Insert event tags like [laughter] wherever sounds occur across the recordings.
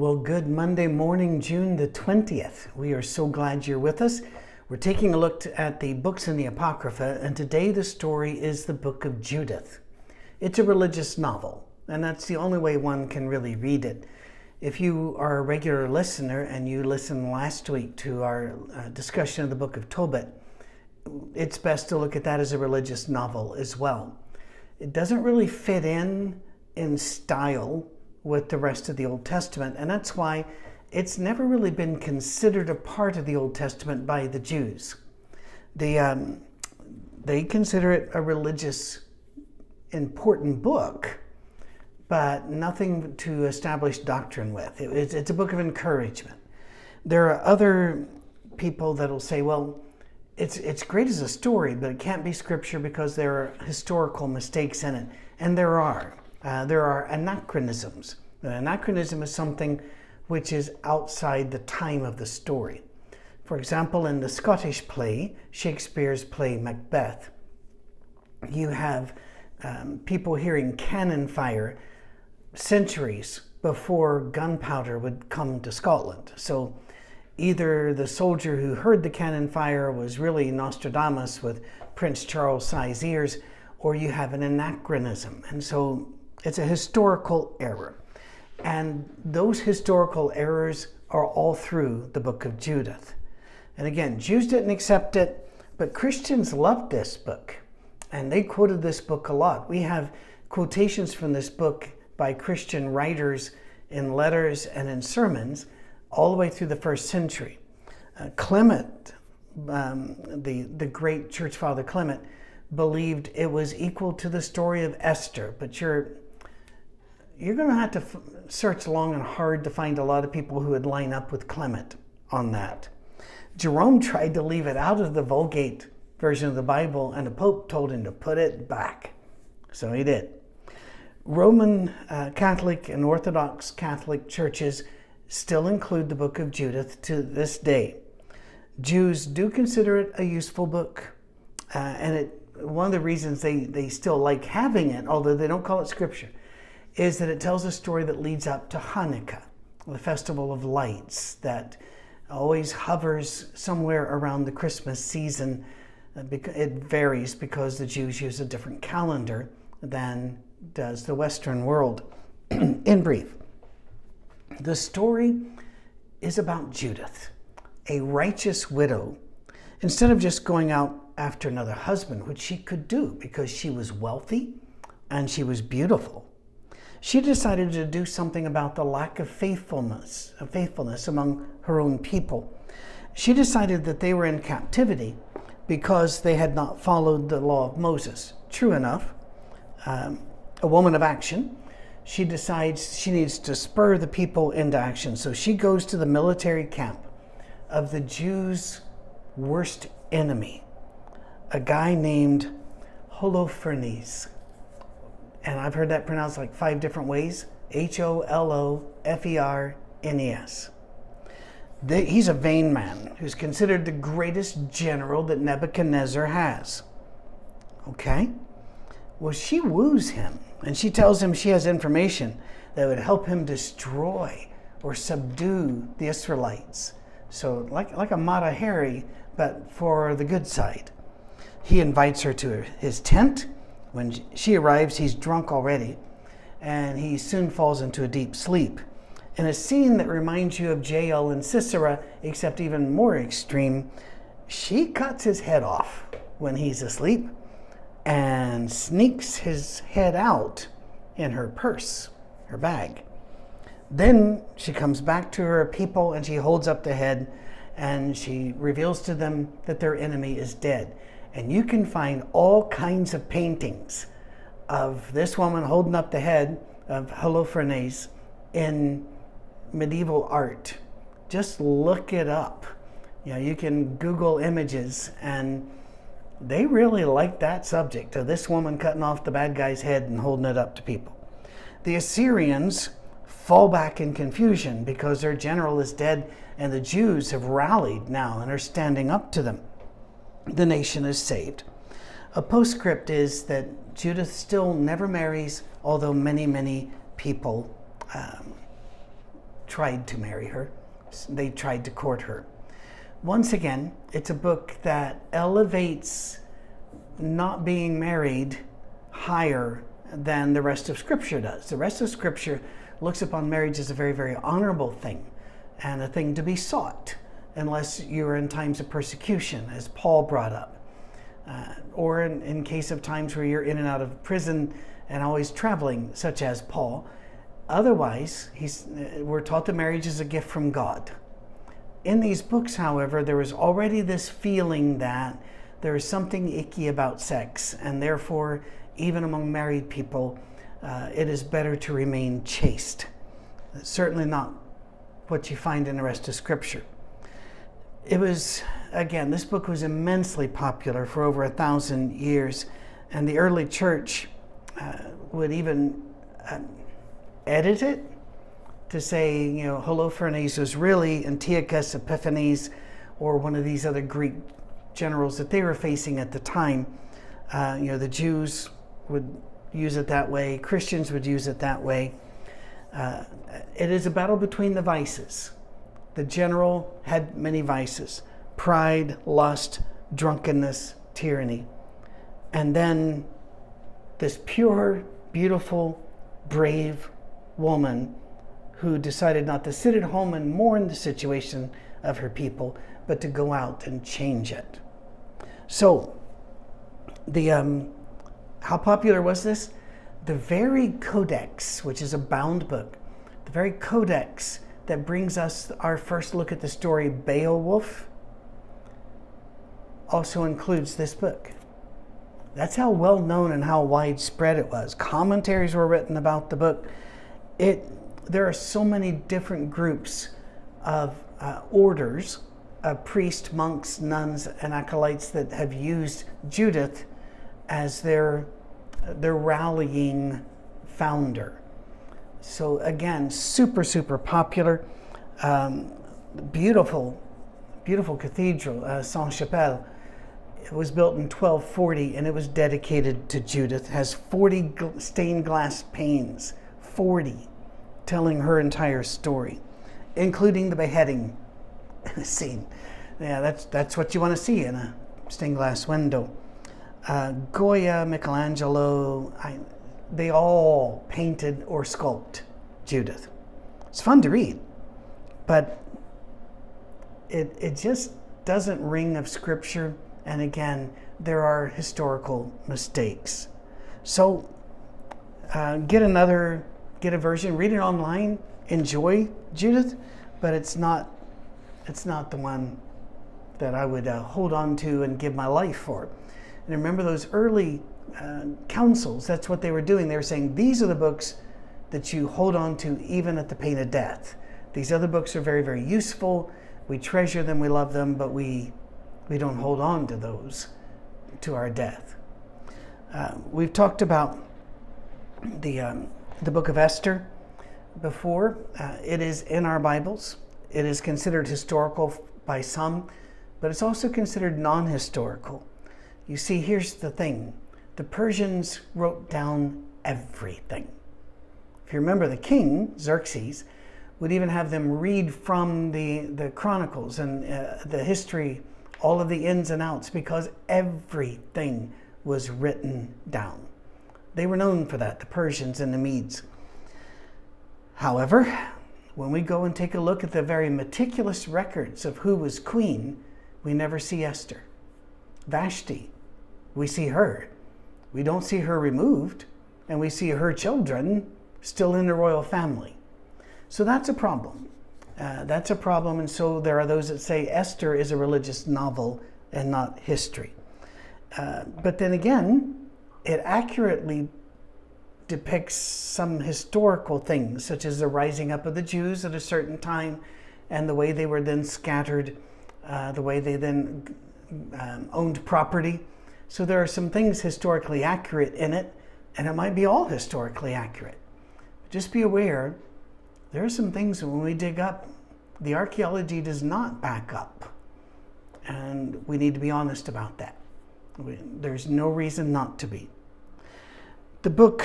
Well, good Monday morning, June the 20th. We are so glad you're with us. We're taking a look at the books in the Apocrypha, and today the story is the book of Judith. It's a religious novel, and that's the only way one can really read it. If you are a regular listener and you listened last week to our uh, discussion of the book of Tobit, it's best to look at that as a religious novel as well. It doesn't really fit in in style with the rest of the Old Testament, and that's why it's never really been considered a part of the Old Testament by the Jews. The, um, they consider it a religious, important book, but nothing to establish doctrine with. It, it's, it's a book of encouragement. There are other people that'll say, well, it's, it's great as a story, but it can't be scripture because there are historical mistakes in it. And there are. Uh, there are anachronisms. An anachronism is something which is outside the time of the story. For example, in the Scottish play, Shakespeare's play Macbeth, you have um, people hearing cannon fire centuries before gunpowder would come to Scotland. So either the soldier who heard the cannon fire was really Nostradamus with Prince Charles size ears, or you have an anachronism. And so it's a historical error. And those historical errors are all through the book of Judith. And again, Jews didn't accept it, but Christians loved this book. And they quoted this book a lot. We have quotations from this book by Christian writers in letters and in sermons all the way through the first century. Uh, Clement, um, the, the great church father Clement, believed it was equal to the story of Esther, but you're you're going to have to f- search long and hard to find a lot of people who would line up with Clement on that. Jerome tried to leave it out of the Vulgate version of the Bible, and the Pope told him to put it back. So he did. Roman uh, Catholic and Orthodox Catholic churches still include the book of Judith to this day. Jews do consider it a useful book, uh, and it one of the reasons they, they still like having it, although they don't call it scripture, is that it tells a story that leads up to Hanukkah, the festival of lights that always hovers somewhere around the Christmas season. Uh, it varies because the Jews use a different calendar than does the Western world. [clears throat] In brief, the story is about Judith, a righteous widow. Instead of just going out after another husband, which she could do because she was wealthy and she was beautiful, she decided to do something about the lack of faithfulness, of faithfulness among her own people. She decided that they were in captivity because they had not followed the law of Moses. True enough, um, a woman of action, she decides she needs to spur the people into action. So she goes to the military camp of the Jews' worst enemy, a guy named Holofernes and I've heard that pronounced like five different ways H O L O F E R N E S. He's a vain man who's considered the greatest general that Nebuchadnezzar has. Okay? Well, she woos him and she tells him she has information that would help him destroy or subdue the Israelites. So, like, like a Mata Hari, but for the good side. He invites her to his tent when she arrives, he's drunk already, and he soon falls into a deep sleep. In a scene that reminds you of Jael and Sisera, except even more extreme, she cuts his head off when he's asleep and sneaks his head out in her purse, her bag. Then she comes back to her people and she holds up the head and she reveals to them that their enemy is dead. And you can find all kinds of paintings of this woman holding up the head of Holofernes in medieval art. Just look it up. You know, you can Google images and they really like that subject of this woman cutting off the bad guy's head and holding it up to people. The Assyrians fall back in confusion because their general is dead and the Jews have rallied now and are standing up to them the nation is saved. A postscript is that Judith still never marries, although many, many people um, tried to marry her, they tried to court her. Once again, it's a book that elevates not being married higher than the rest of Scripture does. The rest of Scripture looks upon marriage as a very, very honorable thing and a thing to be sought, unless you're in times of persecution, as Paul brought up, uh, or in, in case of times where you're in and out of prison and always traveling, such as Paul. Otherwise, he's, uh, we're taught that marriage is a gift from God. In these books, however, there is already this feeling that there is something icky about sex, and therefore, even among married people, uh, it is better to remain chaste. Certainly not what you find in the rest of Scripture. It was, again, this book was immensely popular for over a thousand years, and the early church uh, would even uh, edit it to say, you know, Holofernes was really Antiochus Epiphanes or one of these other Greek generals that they were facing at the time. Uh, you know, the Jews would use it that way, Christians would use it that way. Uh, it is a battle between the vices. The general had many vices pride, lust, drunkenness, tyranny. And then this pure, beautiful, brave woman who decided not to sit at home and mourn the situation of her people, but to go out and change it. So, the um, how popular was this? The very codex, which is a bound book, the very codex that brings us our first look at the story Beowulf, also includes this book. That's how well known and how widespread it was. Commentaries were written about the book. It there are so many different groups of uh, orders of priests, monks, nuns, and acolytes that have used Judith as their, their rallying founder. So, again, super, super popular. Um, beautiful, beautiful cathedral, uh, Saint Chapelle. It was built in 1240 and it was dedicated to Judith. It has 40 stained glass panes. 40 telling her entire story, including the beheading [laughs] scene. Yeah, that's, that's what you want to see in a stained glass window. Uh, Goya, Michelangelo, I, they all painted or sculpted Judith. It's fun to read, but it, it just doesn't ring of scripture. And again, there are historical mistakes. So uh, get another get a version, read it online, enjoy Judith, but it's not it's not the one that I would uh, hold on to and give my life for. And remember those early uh, councils, that's what they were doing. They were saying, these are the books that you hold on to even at the pain of death. These other books are very, very useful. We treasure them, we love them, but we, we don't hold on to those to our death. Uh, we've talked about the um, the book of Esther before. Uh, it is in our Bibles. It is considered historical by some, but it's also considered non historical. You see, here's the thing the Persians wrote down everything. If you remember, the king, Xerxes, would even have them read from the, the chronicles and uh, the history, all of the ins and outs, because everything was written down. They were known for that, the Persians and the Medes. However, when we go and take a look at the very meticulous records of who was queen, we never see Esther. Vashti, we see her. We don't see her removed, and we see her children still in the royal family. So that's a problem. Uh, that's a problem, and so there are those that say Esther is a religious novel and not history. Uh, but then again, it accurately depicts some historical things, such as the rising up of the Jews at a certain time and the way they were then scattered, uh, the way they then um, owned property. So there are some things historically accurate in it, and it might be all historically accurate. But Just be aware there are some things when we dig up, the archaeology does not back up. And we need to be honest about that. There's no reason not to be. The book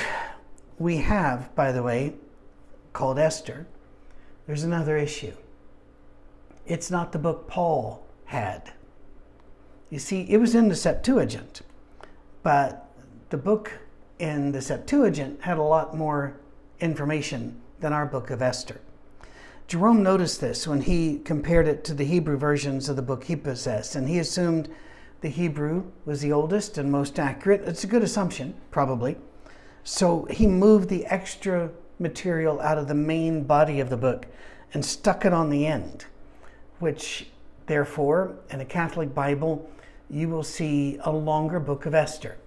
we have, by the way, called Esther, there's another issue. It's not the book Paul had. You see, it was in the Septuagint, but the book in the Septuagint had a lot more information than our book of Esther. Jerome noticed this when he compared it to the Hebrew versions of the book he possessed, and he assumed the Hebrew was the oldest and most accurate. It's a good assumption, probably. So he moved the extra material out of the main body of the book and stuck it on the end, which, therefore, in a Catholic Bible, you will see a longer book of Esther.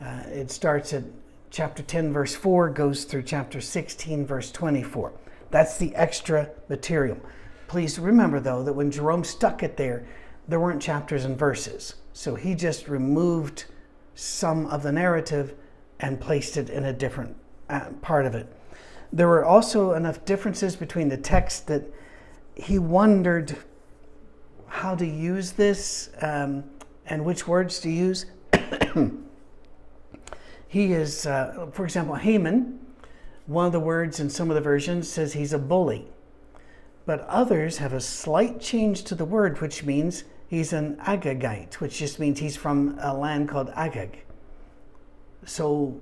Uh, it starts at chapter 10, verse 4, goes through chapter 16, verse 24. That's the extra material. Please remember, though, that when Jerome stuck it there, there weren't chapters and verses. So he just removed some of the narrative and placed it in a different uh, part of it. There were also enough differences between the text that he wondered how to use this um, and which words to use. [coughs] he is, uh, for example, Haman one of the words in some of the versions says he's a bully, but others have a slight change to the word, which means he's an Agagite, which just means he's from a land called Agag. So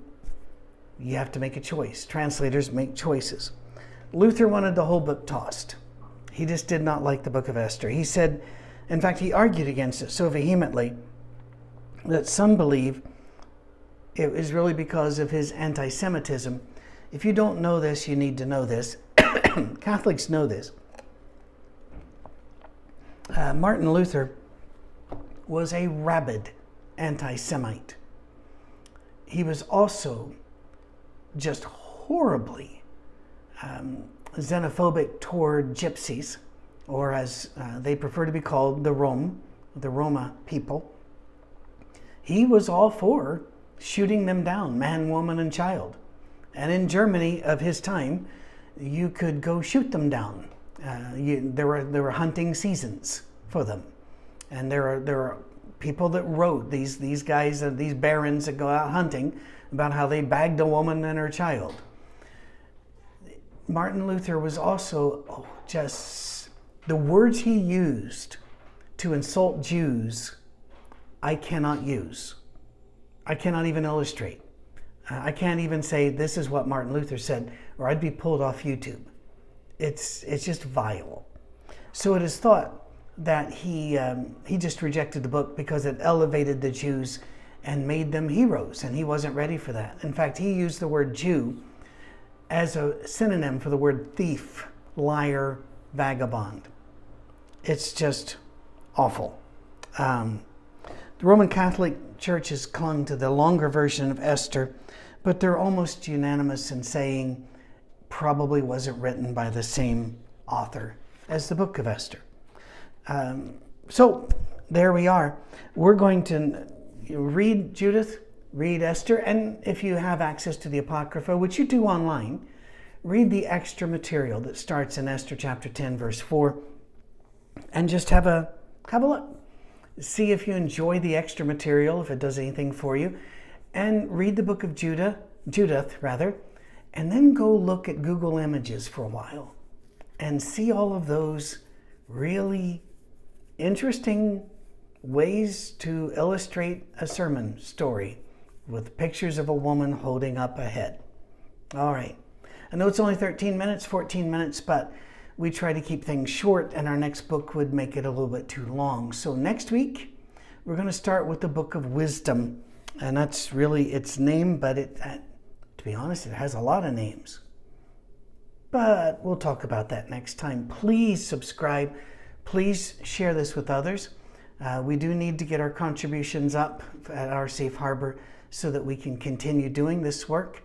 you have to make a choice. Translators make choices. Luther wanted the whole book tossed. He just did not like the book of Esther. He said, in fact, he argued against it so vehemently that some believe it was really because of his anti Semitism if you don't know this, you need to know this. [coughs] Catholics know this. Uh, Martin Luther was a rabid anti Semite. He was also just horribly um, xenophobic toward gypsies, or as uh, they prefer to be called, the Rom, the Roma people. He was all for shooting them down, man, woman, and child. And in Germany of his time, you could go shoot them down. Uh, you, there were there were hunting seasons for them, and there are there are people that wrote these these guys uh, these barons that go out hunting about how they bagged a woman and her child. Martin Luther was also oh, just the words he used to insult Jews. I cannot use. I cannot even illustrate. I can't even say this is what Martin Luther said, or I'd be pulled off YouTube. It's, it's just vile. So it is thought that he, um, he just rejected the book because it elevated the Jews and made them heroes, and he wasn't ready for that. In fact, he used the word Jew as a synonym for the word thief, liar, vagabond. It's just awful. Um, the Roman Catholic Church has clung to the longer version of Esther but they're almost unanimous in saying probably wasn't written by the same author as the book of Esther. Um, so there we are. We're going to read Judith, read Esther, and if you have access to the Apocrypha, which you do online, read the extra material that starts in Esther chapter 10, verse 4, and just have a have a look. See if you enjoy the extra material, if it does anything for you and read the book of Judah, Judith rather, and then go look at Google Images for a while and see all of those really interesting ways to illustrate a sermon story with pictures of a woman holding up a head. All right. I know it's only 13 minutes, 14 minutes, but we try to keep things short, and our next book would make it a little bit too long. So next week, we're going to start with the book of wisdom and that's really its name, but it, uh, to be honest, it has a lot of names. But we'll talk about that next time. Please subscribe. Please share this with others. Uh, we do need to get our contributions up at our safe harbor so that we can continue doing this work.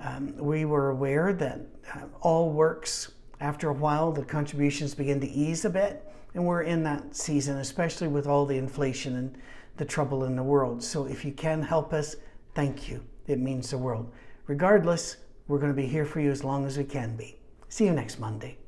Um, we were aware that uh, all works, after a while, the contributions begin to ease a bit, and we're in that season, especially with all the inflation and the trouble in the world. So if you can help us, thank you. It means the world. Regardless, we're going to be here for you as long as we can be. See you next Monday.